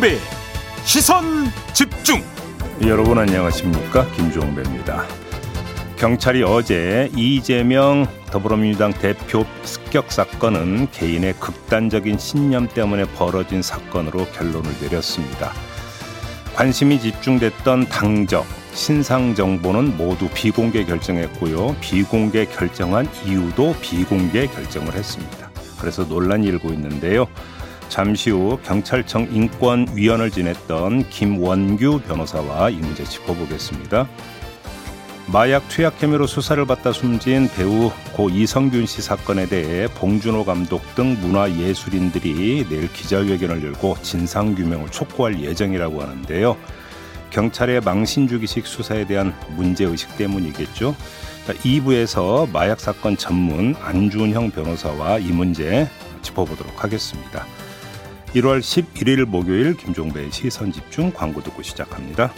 김종배 시선 집중 여러분 안녕하십니까 김종배입니다. 경찰이 어제 이재명 더불어민주당 대표 습격 사건은 개인의 극단적인 신념 때문에 벌어진 사건으로 결론을 내렸습니다. 관심이 집중됐던 당적, 신상 정보는 모두 비공개 결정했고요. 비공개 결정한 이유도 비공개 결정을 했습니다. 그래서 논란이 일고 있는데요. 잠시 후 경찰청 인권위원을 지냈던 김원규 변호사와 이 문제 짚어보겠습니다. 마약 투약 혐의로 수사를 받다 숨진 배우 고 이성균 씨 사건에 대해 봉준호 감독 등 문화예술인들이 내일 기자회견을 열고 진상규명을 촉구할 예정이라고 하는데요. 경찰의 망신주기식 수사에 대한 문제의식 때문이겠죠. 2부에서 마약 사건 전문 안준형 변호사와 이 문제 짚어보도록 하겠습니다. 1월 11일 목요일 김종배의 시선 집중 광고 듣고 시작합니다.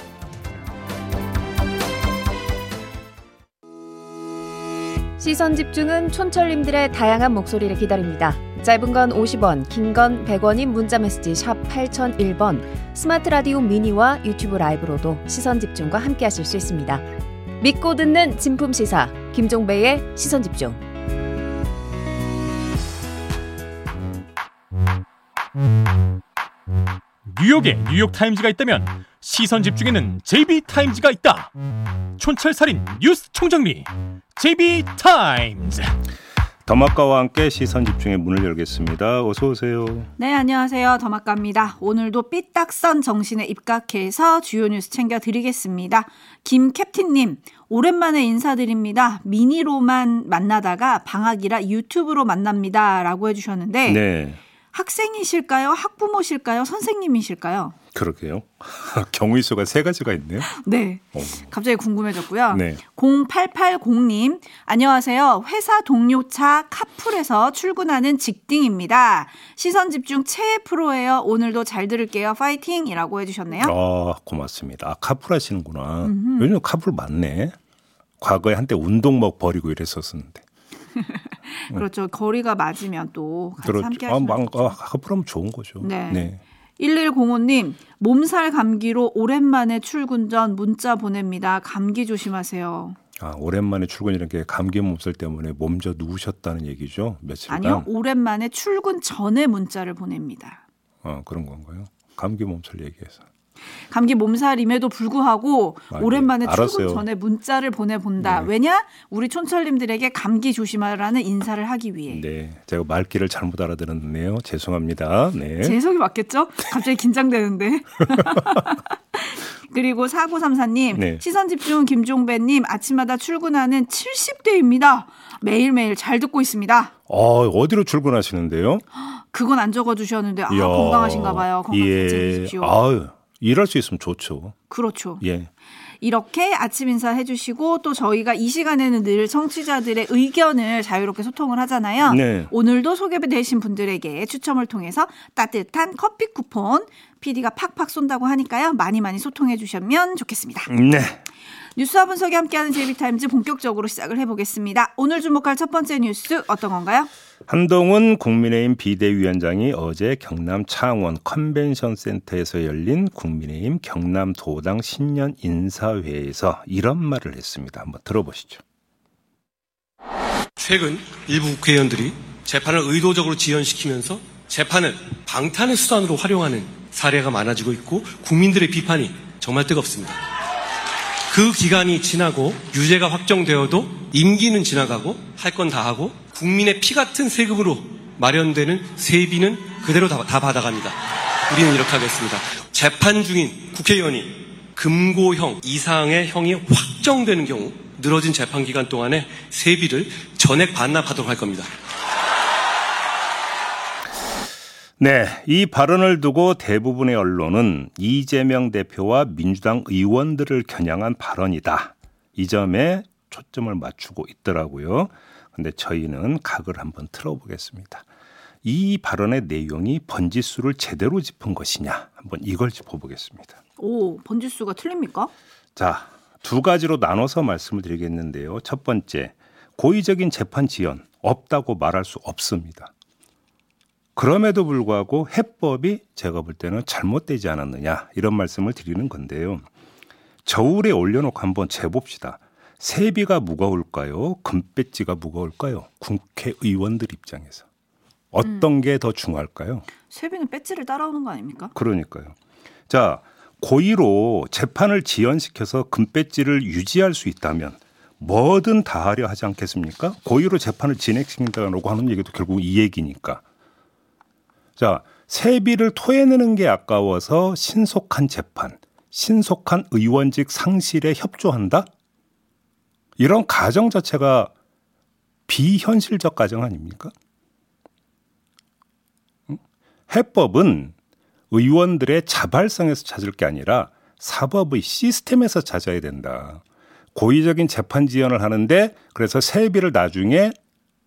시선 집중은 촌철님들의 다양한 목소리를 기다립니다. 짧은 건 50원, 긴 건 100원인 문자 메시지 샵 8001번, 스마트 라디오 미니와 유튜브 라이브로도 시선 집중과 함께 하실 수 있습니다. 믿고 듣는 진품 시사 김종배의 시선 집중. 뉴욕에 뉴욕 타임즈가 있다면 시선 집중에는 JB타임즈가 있다 촌철살인 뉴스 총정리 JB타임즈 더마카와 함께 시선 집중의 문을 열겠습니다. 어서 오세요. 네, 안녕하세요. 더마카입니다. 오늘도 삐딱선 정신에 입각해서 주요 뉴스 챙겨 드리겠습니다. 김 캡틴님, 오랜만에 인사드립니다. 미니로만 만나다가 방학이라 유튜브로 만납니다. 라고 해주셨는데, 네. 학생이실까요? 학부모실까요? 선생님이실까요? 그러게요. 경우의 수가 세 가지가 있네요. 네. 어. 갑자기 궁금해졌고요. 네. 0880님, 안녕하세요. 회사 동료차 카풀에서 출근하는 직딩입니다. 시선 집중 최애 프로예요. 오늘도 잘 들을게요. 파이팅! 이라고 해주셨네요. 아, 고맙습니다. 아, 카풀 하시는구나. 요즘 카풀 많네. 과거에 한때 운동복 버리고 이랬었는데. 그렇죠. 거리가 맞으면 또 같이 그렇죠. 함께 아, 하시면 망, 좋죠. 아, 카풀하면 좋은 거죠. 네. 1105님, 몸살 감기로 오랜만에 출근 전 문자 보냅니다. 감기 조심하세요. 아, 오랜만에 출근이라는 게 감기 몸살 때문에 몸져 누우셨다는 얘기죠. 며칠간. 아니요, 오랜만에 출근 전에 문자를 보냅니다. 어, 그런 건가요? 감기 몸살 얘기해서. 감기 몸살임에도 불구하고 아, 오랜만에 네. 출근 알았어요. 전에 문자를 보내본다. 네. 왜냐? 우리 촌철님들에게 감기 조심하라는 인사를 하기 위해. 네. 제가 말귀를 잘못 알아들었네요. 죄송합니다. 네. 제 해석이 맞겠죠? 갑자기 긴장되는데. 그리고 4934님, 네. 시선 집중 김종배님, 아침마다 출근하는 70대입니다. 매일매일 잘 듣고 있습니다. 어, 어디로 출근하시는데요? 그건 안 적어주셨는데, 아, 이야. 건강하신가 봐요. 건강 예. 챙기십시오. 아유, 일할 수 있으면 좋죠. 그렇죠. 예. 이렇게 아침 인사 해주시고 또 저희가 이 시간에는 늘 청취자들의 의견을 자유롭게 소통을 하잖아요. 네. 오늘도 소개되신 분들에게 추첨을 통해서 따뜻한 커피 쿠폰 PD가 팍팍 쏜다고 하니까요. 많이 많이 소통해 주시면 좋겠습니다. 네. 뉴스와 분석이 함께하는 제이비타임즈 본격적으로 시작을 해보겠습니다. 오늘 주목할 첫 번째 뉴스 어떤 건가요? 한동훈 국민의힘 비대위원장이 어제 경남 창원 컨벤션 센터에서 열린 국민의힘 경남 도당 신년 인사회에서 이런 말을 했습니다. 한번 들어보시죠. 최근 일부 국회의원들이 재판을 의도적으로 지연시키면서 재판을 방탄의 수단으로 활용하는 사례가 많아지고 있고 국민들의 비판이 정말 뜨겁습니다. 그 기간이 지나고 유죄가 확정되어도 임기는 지나가고 할 건 다 하고 국민의 피 같은 세금으로 마련되는 세비는 그대로 다, 다 받아갑니다. 우리는 이렇게 하겠습니다. 재판 중인 국회의원이 금고형 이상의 형이 확정되는 경우 늘어진 재판 기간 동안에 세비를 전액 반납하도록 할 겁니다. 네, 이 발언을 두고 대부분의 언론은 이재명 대표와 민주당 의원들을 겨냥한 발언이다. 이 점에 초점을 맞추고 있더라고요. 근데 저희는 각을 한번 틀어보겠습니다. 이 발언의 내용이 번지수를 제대로 짚은 것이냐 한번 이걸 짚어보겠습니다. 오, 번지수가 틀립니까? 자, 두 가지로 나눠서 말씀을 드리겠는데요. 첫 번째, 고의적인 재판 지연 없다고 말할 수 없습니다. 그럼에도 불구하고 해법이 제가 볼 때는 잘못되지 않았느냐 이런 말씀을 드리는 건데요. 저울에 올려놓고 한번 재봅시다. 세비가 무거울까요? 금배지가 무거울까요? 국회의원들 입장에서 어떤 게더 중요할까요? 세비는 배지를 따라오는 거 아닙니까? 그러니까요. 자, 고의로 재판을 지연시켜서 금배지를 유지할 수 있다면 뭐든 다 하려 하지 않겠습니까? 고의로 재판을 진행시킨다고 하는 얘기도 결국 이 얘기니까. 자, 세비를 토해내는 게 아까워서 신속한 재판, 신속한 의원직 상실에 협조한다? 이런 가정 자체가 비현실적 가정 아닙니까? 해법은 의원들의 자발성에서 찾을 게 아니라 사법의 시스템에서 찾아야 된다. 고의적인 재판 지연을 하는데 그래서 세비를 나중에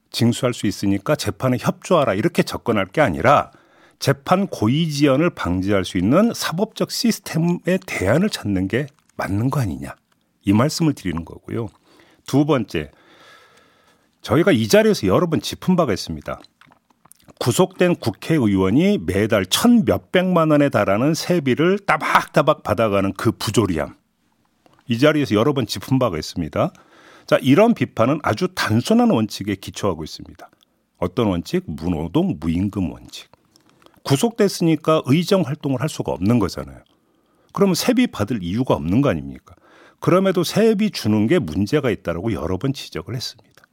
징수할 수 있으니까 재판에 협조하라 이렇게 접근할 게 아니라 재판 고의 지연을 방지할 수 있는 사법적 시스템의 대안을 찾는 게 맞는 거 아니냐 이 말씀을 드리는 거고요. 두 번째 저희가 이 자리에서 여러 번 짚은 바가 있습니다. 구속된 국회의원이 매달 천 몇백만 원에 달하는 세비를 따박따박 받아가는 그 부조리함. 이 자리에서 여러 번 짚은 바가 있습니다. 자, 이런 비판은 아주 단순한 원칙에 기초하고 있습니다. 어떤 원칙? 무노동, 무임금 원칙. 구속됐으니까 의정 활동을 할 수가 없는 거잖아요. 그러면 세비 받을 이유가 없는 거 아닙니까? 그럼에도 세비 주는 게 문제가 있다라고 여러 번 지적을 했습니다.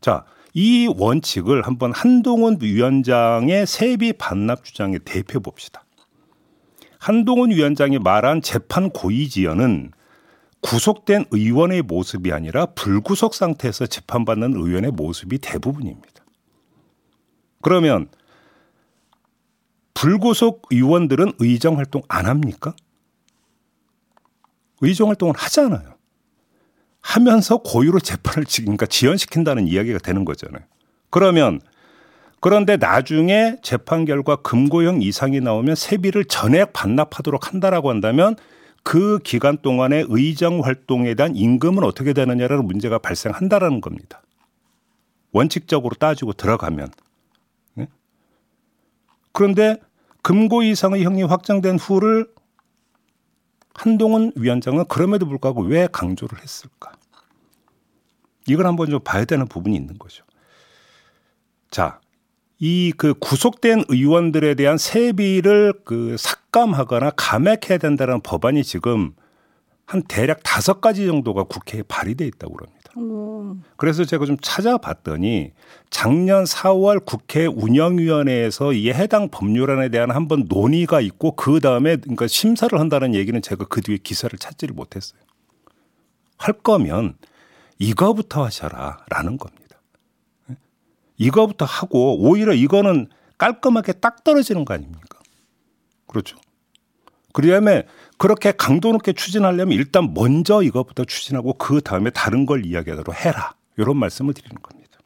자, 이 원칙을 한번 한동훈 위원장의 세비 반납 주장에 대표해 봅시다. 한동훈 위원장이 말한 재판 고의 지연은 구속된 의원의 모습이 아니라 불구속 상태에서 재판받는 의원의 모습이 대부분입니다. 그러면 불구속 의원들은 의정 활동 안 합니까? 의정 활동을 하잖아요. 하면서 고의로 재판을 그러니까 지연시킨다는 이야기가 되는 거잖아요. 그러면 그런데 나중에 재판 결과 금고형 이상이 나오면 세비를 전액 반납하도록 한다라고 한다면 그 기간 동안의 의정 활동에 대한 임금은 어떻게 되느냐라는 문제가 발생한다라는 겁니다. 원칙적으로 따지고 들어가면. 네? 그런데 금고 이상의 형이 확정된 후를 한동훈 위원장은 그럼에도 불구하고 왜 강조를 했을까? 이걸 한번 좀 봐야 되는 부분이 있는 거죠. 자, 이 그 구속된 의원들에 대한 세비를 그 삭감하거나 감액해야 된다는 법안이 지금 한 대략 다섯 가지 정도가 국회에 발의돼 있다고 그럽니다. 오. 그래서 제가 좀 찾아봤더니 작년 4월 국회 운영위원회에서 이 해당 법률안에 대한 한번 논의가 있고 그 다음에 그러니까 심사를 한다는 얘기는 제가 그 뒤에 기사를 찾지를 못했어요. 할 거면 이거부터 하셔라라는 겁니다. 이거부터 하고 오히려 이거는 깔끔하게 딱 떨어지는 거 아닙니까? 그렇죠. 그다음에 그렇게 강도 높게 추진하려면 일단 먼저 이것부터 추진하고 그 다음에 다른 걸 이야기하도록 해라. 이런 말씀을 드리는 겁니다.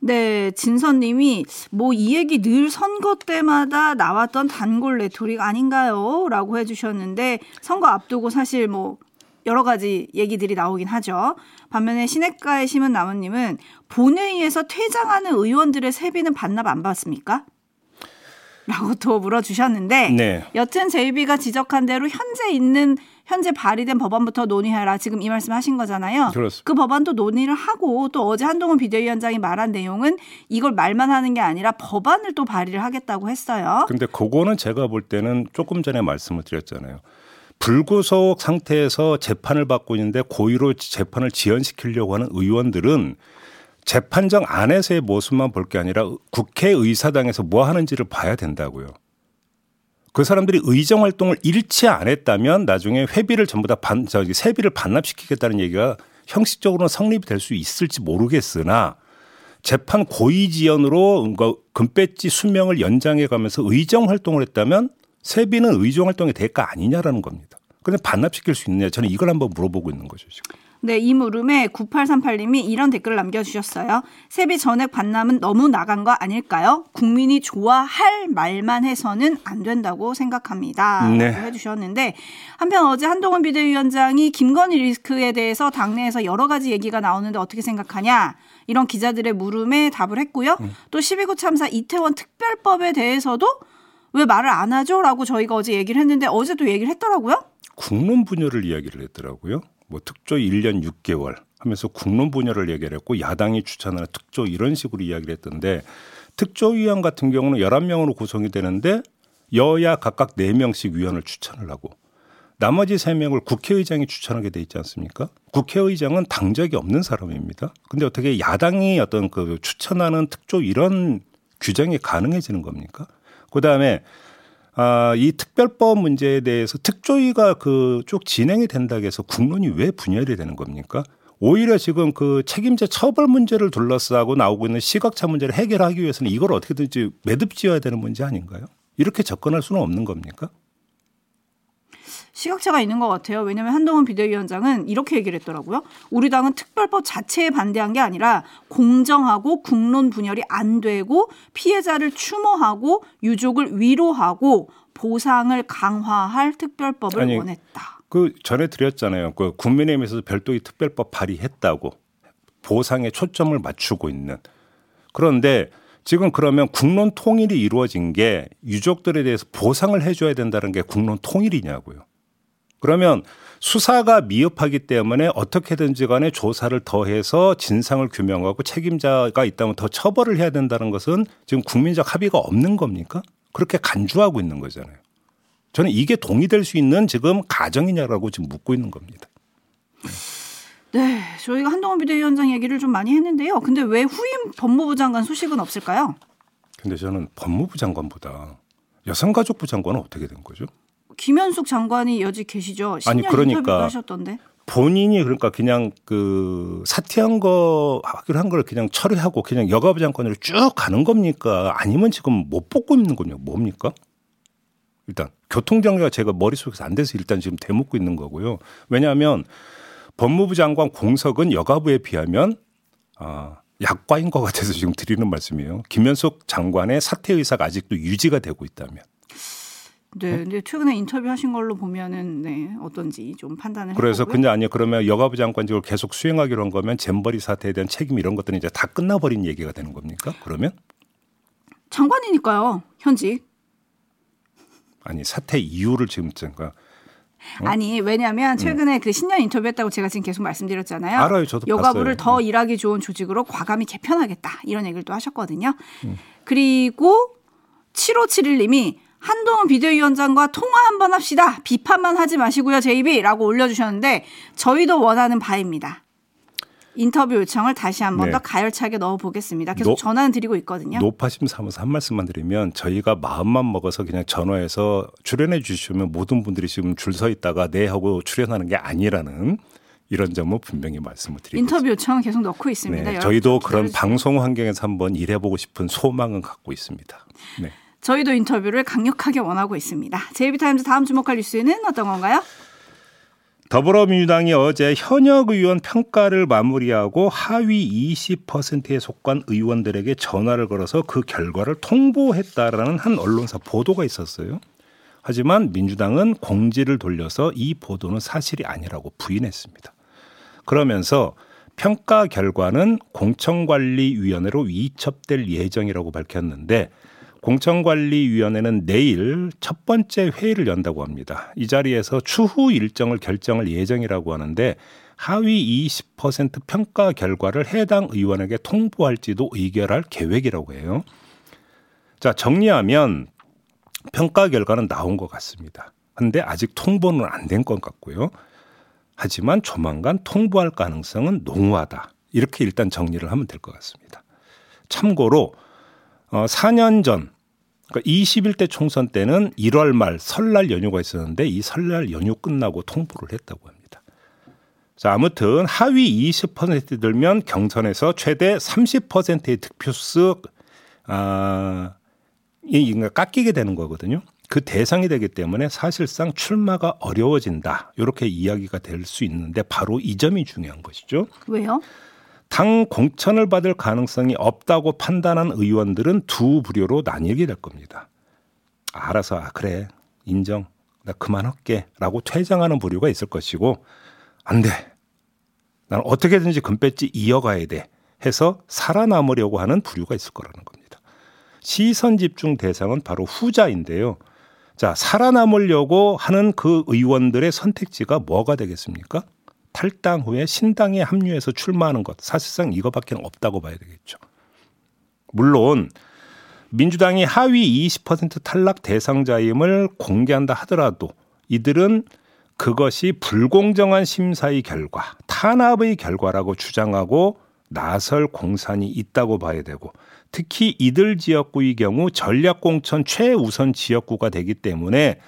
네, 진선님이 뭐 이 얘기 늘 선거 때마다 나왔던 단골 레토릭 아닌가요? 라고 해주셨는데 선거 앞두고 사실 뭐 여러 가지 얘기들이 나오긴 하죠. 반면에 시냇가에 심은 나무님은 본회의에서 퇴장하는 의원들의 세비는 반납 안 받습니까? 라고 또 물어주셨는데 네. 여튼 JB가 지적한 대로 현재 있는 현재 발의된 법안부터 논의하라 지금 이 말씀하신 거잖아요. 그렇습니다. 그 법안도 논의를 하고 또 어제 한동훈 비대위원장이 말한 내용은 이걸 말만 하는 게 아니라 법안을 또 발의를 하겠다고 했어요. 근데 그거는 제가 볼 때는 조금 전에 말씀을 드렸잖아요. 불구속 상태에서 재판을 받고 있는데 고의로 재판을 지연시키려고 하는 의원들은 재판정 안에서의 모습만 볼 게 아니라 국회의사당에서 뭐 하는지를 봐야 된다고요. 그 사람들이 의정 활동을 일치 안 했다면 나중에 회비를 전부 다 반, 저기 세비를 반납시키겠다는 얘기가 형식적으로는 성립이 될 수 있을지 모르겠으나 재판 고의 지연으로 금배지 수명을 연장해 가면서 의정 활동을 했다면 세비는 의정 활동의 대가 아니냐라는 겁니다. 근데 반납시킬 수 있느냐 저는 이걸 한번 물어보고 있는 거죠 지금. 네, 이 물음에 9838님이 이런 댓글을 남겨주셨어요. 세비 전액 반납은 너무 나간 거 아닐까요? 국민이 좋아할 말만 해서는 안 된다고 생각합니다. 네. 라고 해주셨는데 한편 어제 한동훈 비대위원장이 김건희 리스크에 대해서 당내에서 여러 가지 얘기가 나오는데 어떻게 생각하냐 이런 기자들의 물음에 답을 했고요. 음. 또 12구 참사 이태원 특별법에 대해서도 왜 말을 안 하죠? 라고 저희가 어제 얘기를 했는데 어제도 얘기를 했더라고요. 국론 분열을 이야기를 했더라고요. 뭐 특조 1년 6개월 하면서 국론 분열을 얘기를 했고 야당이 추천하는 특조 이런 식으로 이야기를 했던데 특조위원 같은 경우는 11명으로 구성이 되는데 여야 각각 4명씩 위원을 추천을 하고 나머지 3명을 국회의장이 추천하게 돼 있지 않습니까? 국회의장은 당적이 없는 사람입니다. 근데 어떻게 야당이 어떤 그 추천하는 특조 이런 규정이 가능해지는 겁니까? 그 다음에 아, 이 특별법 문제에 대해서 특조위가 그 쭉 진행이 된다고 해서 국론이 왜 분열이 되는 겁니까? 오히려 지금 그 책임자 처벌 문제를 둘러싸고 나오고 있는 시각차 문제를 해결하기 위해서는 이걸 어떻게든지 매듭 지어야 되는 문제 아닌가요? 이렇게 접근할 수는 없는 겁니까? 시각차가 있는 것 같아요. 왜냐하면 한동훈 비대위원장은 이렇게 얘기를 했더라고요. 우리 당은 특별법 자체에 반대한 게 아니라 공정하고 국론 분열이 안 되고 피해자를 추모하고 유족을 위로하고 보상을 강화할 특별법을 아니, 원했다. 그 전에 드렸잖아요. 그 국민의힘에서 별도의 특별법 발의했다고 보상에 초점을 맞추고 있는 그런데 지금 그러면 국론 통일이 이루어진 게 유족들에 대해서 보상을 해줘야 된다는 게 국론 통일이냐고요. 그러면 수사가 미흡하기 때문에 어떻게든지 간에 조사를 더해서 진상을 규명하고 책임자가 있다면 더 처벌을 해야 된다는 것은 지금 국민적 합의가 없는 겁니까? 그렇게 간주하고 있는 거잖아요. 저는 이게 동의될 수 있는 지금 가정이냐라고 지금 묻고 있는 겁니다. 네, 저희가 한동훈 비대위원장 얘기를 좀 많이 했는데요. 근데 왜 후임 법무부 장관 소식은 없을까요? 근데 저는 법무부 장관보다 여성가족부 장관은 어떻게 된 거죠? 김현숙 장관이 여직 계시죠? 아니, 10년 그러니까 하셨던데. 본인이 그러니까 그냥 그 사퇴한 거 하기로 한 걸 그냥 처리하고 그냥 여가부 장관으로 쭉 가는 겁니까? 아니면 지금 못 뽑고 있는 거냐? 뭡니까? 일단 교통 정리가 제가 머릿속에서 안 돼서 일단 지금 대묻고 있는 거고요. 왜냐하면 법무부 장관 공석은 여가부에 비하면 아, 약과인 것 같아서 지금 드리는 말씀이에요. 김현숙 장관의 사퇴 의사가 아직도 유지가 되고 있다면. 네, 근데 최근에 인터뷰 하신 걸로 보면은 네, 어떤지 좀 판단을 그래서 해보고요. 근데 아니요 그러면 여가부 장관직을 계속 수행하기로 한 거면 잼버리 사태에 대한 책임 이런 것들은 이제 다 끝나버린 얘기가 되는 겁니까? 그러면 장관이니까요, 현직. 아니 사태 이유를 지금 그러니까 아니 왜냐하면 최근에 그 신년 인터뷰했다고 제가 지금 계속 말씀드렸잖아요. 음. 알아요, 저도 여가부를 봤어요. 더 음. 일하기 좋은 조직으로 과감히 개편하겠다 이런 얘기를 또 하셨거든요. 음. 그리고 7571님이 한동훈 비대위원장과 통화 한번 합시다. 비판만 하지 마시고요, JB 라고 올려주셨는데 저희도 원하는 바입니다. 인터뷰 요청을 다시 한번 네. 더 가열차게 넣어보겠습니다. 계속 노- 전화는 드리고 있거든요. 노파심 삼아서 한 말씀만 드리면 저희가 마음만 먹어서 그냥 전화해서 출연해 주시면 모든 분들이 지금 줄 서 있다가 네 하고 출연하는 게 아니라는 이런 점은 분명히 말씀을 드리겠습니다. 인터뷰 요청은 계속 넣고 있습니다. 네, 저희도 좀 그런. 방송 환경에서 한번 일해보고 싶은 소망은 갖고 있습니다. 네. 저희도 인터뷰를 강력하게 원하고 있습니다. 제이비타임즈 다음 주목할 뉴스는 어떤 건가요? 더불어민주당이 어제 현역 의원 평가를 마무리하고 하위 20%에 속한 의원들에게 전화를 걸어서 그 결과를 통보했다라는 한 언론사 보도가 있었어요. 하지만 민주당은 공지를 돌려서 이 보도는 사실이 아니라고 부인했습니다. 그러면서 평가 결과는 공청관리위원회로 위첩될 예정이라고 밝혔는데 공청관리위원회는 내일 첫 번째 회의를 연다고 합니다. 이 자리에서 추후 일정을 결정할 예정이라고 하는데 하위 20% 평가 결과를 해당 의원에게 통보할지도 의결할 계획이라고 해요. 자, 정리하면 평가 결과는 나온 것 같습니다. 근데 아직 통보는 안 된 것 같고요. 하지만 조만간 통보할 가능성은 농후하다. 이렇게 일단 정리를 하면 될 것 같습니다. 참고로 어 4년 전 그러니까 21대 총선 때는 1월 말 설날 연휴가 있었는데 이 설날 연휴 끝나고 통보를 했다고 합니다. 자, 아무튼 하위 20% 들면 경선에서 최대 30%의 득표수 아, 이 인가 깎이게 되는 거거든요. 그 대상이 되기 때문에 사실상 출마가 어려워진다. 이렇게 이야기가 될 수 있는데 바로 이 점이 중요한 것이죠. 왜요? 당 공천을 받을 가능성이 없다고 판단한 의원들은 두 부류로 나뉘게 될 겁니다. 알아서 아, 그래 인정 나 그만할게라고 퇴장하는 부류가 있을 것이고 안 돼. 나는 어떻게든지 금배지 이어가야 돼. 해서 살아남으려고 하는 부류가 있을 거라는 겁니다. 시선 집중 대상은 바로 후자인데요. 자, 살아남으려고 하는 그 의원들의 선택지가 뭐가 되겠습니까? 탈당 후에 신당에 합류해서 출마하는 것. 사실상 이거밖에 없다고 봐야 되겠죠. 물론 민주당이 하위 20% 탈락 대상자임을 공개한다 하더라도 이들은 그것이 불공정한 심사의 결과, 탄압의 결과라고 주장하고 나설 공산이 있다고 봐야 되고 특히 이들 지역구의 경우 전략공천 최우선 지역구가 되기 때문에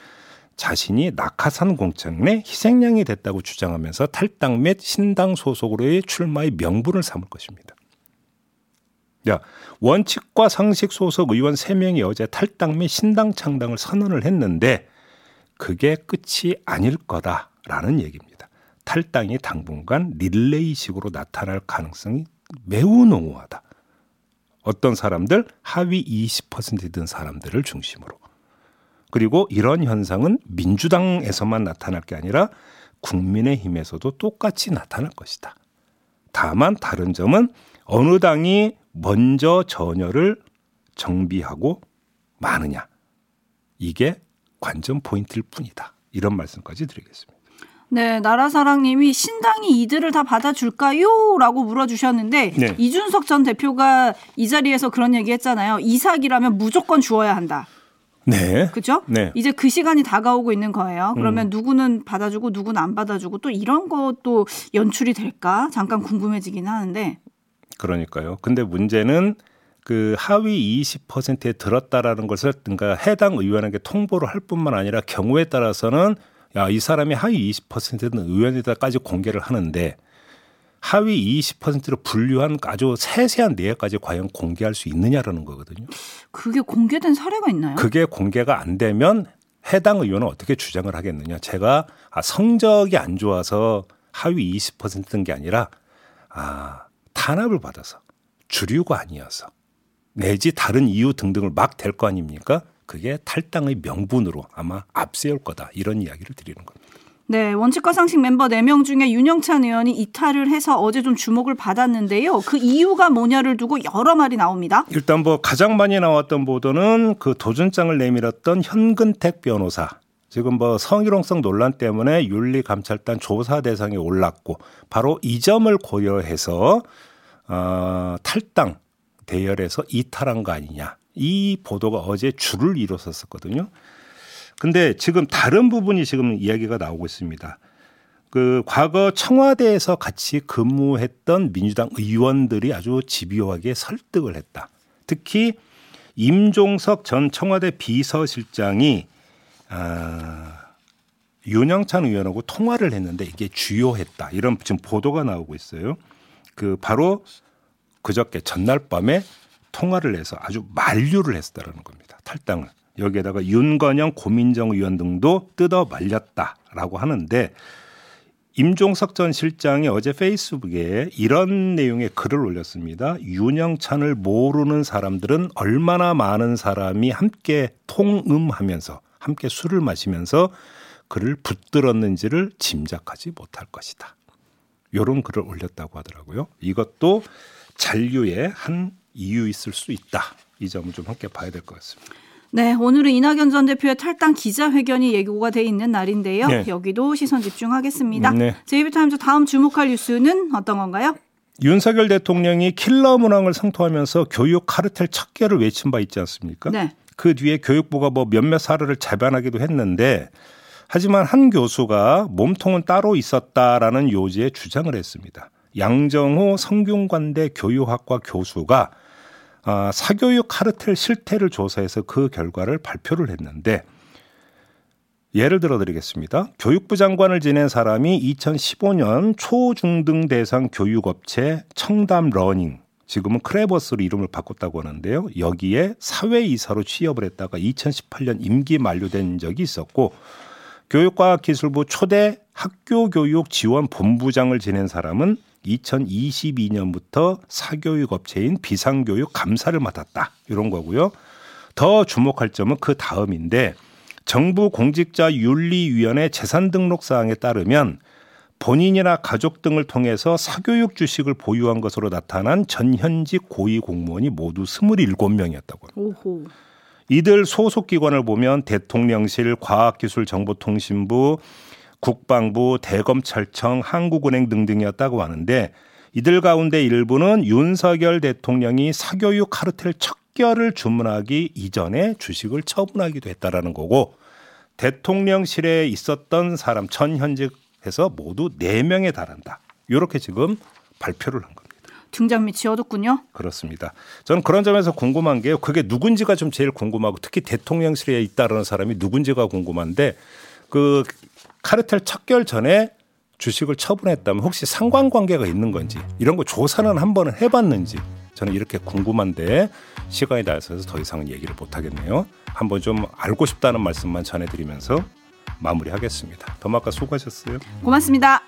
자신이 낙하산 공천의 희생양이 됐다고 주장하면서 탈당 및 신당 소속으로의 출마의 명분을 삼을 것입니다. 야, 원칙과 상식 소속 의원 3명이 어제 탈당 및 신당 창당을 선언을 했는데 그게 끝이 아닐 거다라는 얘기입니다. 탈당이 당분간 릴레이식으로 나타날 가능성이 매우 농후하다. 어떤 사람들 하위 20%든 사람들을 중심으로. 그리고 이런 현상은 민주당에서만 나타날 게 아니라 국민의힘에서도 똑같이 나타날 것이다. 다만 다른 점은 어느 당이 먼저 전열을 정비하고 마느냐. 이게 관전 포인트일 뿐이다. 이런 말씀까지 드리겠습니다. 네, 나라사랑님이 신당이 이들을 다 받아줄까요? 라고 물어주셨는데, 네. 이준석 전 대표가 이 자리에서 그런 얘기 했잖아요. 이삭이라면 무조건 주어야 한다. 네. 그죠? 네. 이제 그 시간이 다가오고 있는 거예요. 그러면 누구는 받아주고 누구는 안 받아주고 또 이런 것도 연출이 될까? 잠깐 궁금해지긴 하는데. 그러니까요. 근데 문제는 그 하위 20%에 들었다라는 것을 그러니까 해당 의원에게 통보를 할 뿐만 아니라 경우에 따라서는 야, 이 사람이 하위 20%는 의원이다까지 공개를 하는데 하위 20%로 분류한 아주 세세한 내역까지 과연 공개할 수 있느냐라는 거거든요. 그게 공개된 사례가 있나요? 그게 공개가 안 되면 해당 의원은 어떻게 주장을 하겠느냐. 제가 아, 성적이 안 좋아서 하위 20%인 게 아니라 아, 탄압을 받아서 주류가 아니어서 내지 다른 이유 등등을 막댈거 아닙니까? 그게 탈당의 명분으로 아마 앞세울 거다. 이런 이야기를 드리는 겁니다. 네, 원칙과 상식 멤버 4명 중에 윤영찬 의원이 이탈을 해서 어제 좀 주목을 받았는데요. 그 이유가 뭐냐를 두고 여러 말이 나옵니다. 일단 뭐 가장 많이 나왔던 보도는 그 도전장을 내밀었던 현근택 변호사. 지금 뭐 성희롱성 논란 때문에 윤리감찰단 조사 대상에 올랐고 바로 이 점을 고려해서 어, 탈당 대열에서 이탈한 거 아니냐. 이 보도가 어제 줄을 이뤘었거든요. 근데 지금 다른 부분이 지금 이야기가 나오고 있습니다. 그 과거 청와대에서 같이 근무했던 민주당 의원들이 아주 집요하게 설득을 했다. 특히 임종석 전 청와대 비서실장이 아, 윤영찬 의원하고 통화를 했는데 이게 주요했다. 이런 지금 보도가 나오고 있어요. 그 바로 그저께 전날 밤에 통화를 해서 아주 만류를 했다라는 겁니다. 탈당을. 여기에다가 윤건영 고민정 의원 등도 뜯어 말렸다라고 하는데 임종석 전 실장이 어제 페이스북에 이런 내용의 글을 올렸습니다. 윤영찬을 모르는 사람들은 얼마나 많은 사람이 함께 통음하면서 함께 술을 마시면서 그를 붙들었는지를 짐작하지 못할 것이다. 요런 글을 올렸다고 하더라고요. 이것도 잔류의 한 이유 있을 수 있다. 이 점을 좀 함께 봐야 될 것 같습니다. 네, 오늘은 이낙연 전 대표의 탈당 기자회견이 예고가 돼 있는 날인데요. 네. 여기도 시선 집중하겠습니다. 네. 제이비타임즈 다음 주목할 뉴스는 어떤 건가요? 윤석열 대통령이 킬러 문항을 상토하면서 교육 카르텔 척결을 외친 바 있지 않습니까? 네. 그 뒤에 교육부가 뭐 몇몇 사례를 재반하기도 했는데 하지만 한 교수가 몸통은 따로 있었다라는 요지의 주장을 했습니다. 양정호 성균관대 교육학과 교수가 아, 사교육 카르텔 실태를 조사해서 그 결과를 발표를 했는데 예를 들어 드리겠습니다. 교육부 장관을 지낸 사람이 2015년 초중등 대상 교육업체 청담 러닝 지금은 크레버스로 이름을 바꿨다고 하는데요. 여기에 사외이사로 취업을 했다가 2018년 임기 만료된 적이 있었고 교육과학기술부 초대 학교교육 지원 본부장을 지낸 사람은 2022년부터 사교육 업체인 비상교육 감사를 맡았다. 이런 거고요. 더 주목할 점은 그 다음인데 정부 공직자 윤리위원회 재산 등록 사항에 따르면 본인이나 가족 등을 통해서 사교육 주식을 보유한 것으로 나타난 전현직 고위 공무원이 모두 27명이었다고 합니다. 오호. 이들 소속 기관을 보면 대통령실, 과학기술정보통신부, 국방부, 대검찰청, 한국은행 등등이었다고 하는데 이들 가운데 일부는 윤석열 대통령이 사교육 카르텔 척결을 주문하기 이전에 주식을 처분하기도 했다라는 거고 대통령실에 있었던 사람 전현직해서 모두 4명에 달한다. 이렇게 지금 발표를 한 겁니다. 등장 밑이 어둡군요. 그렇습니다. 저는 그런 점에서 궁금한 게요. 그게 누군지가 좀 제일 궁금하고 특히 대통령실에 있다라는 사람이 누군지가 궁금한데 그 카르텔 척결 전에 주식을 처분했다면 혹시 상관관계가 있는 건지 이런 거 조사는 한 번은 해봤는지 저는 이렇게 궁금한데 시간이 나서서 더 이상은 얘기를 못 하겠네요. 한번 좀 알고 싶다는 말씀만 전해드리면서 마무리하겠습니다. 더마카 수고하셨어요. 고맙습니다.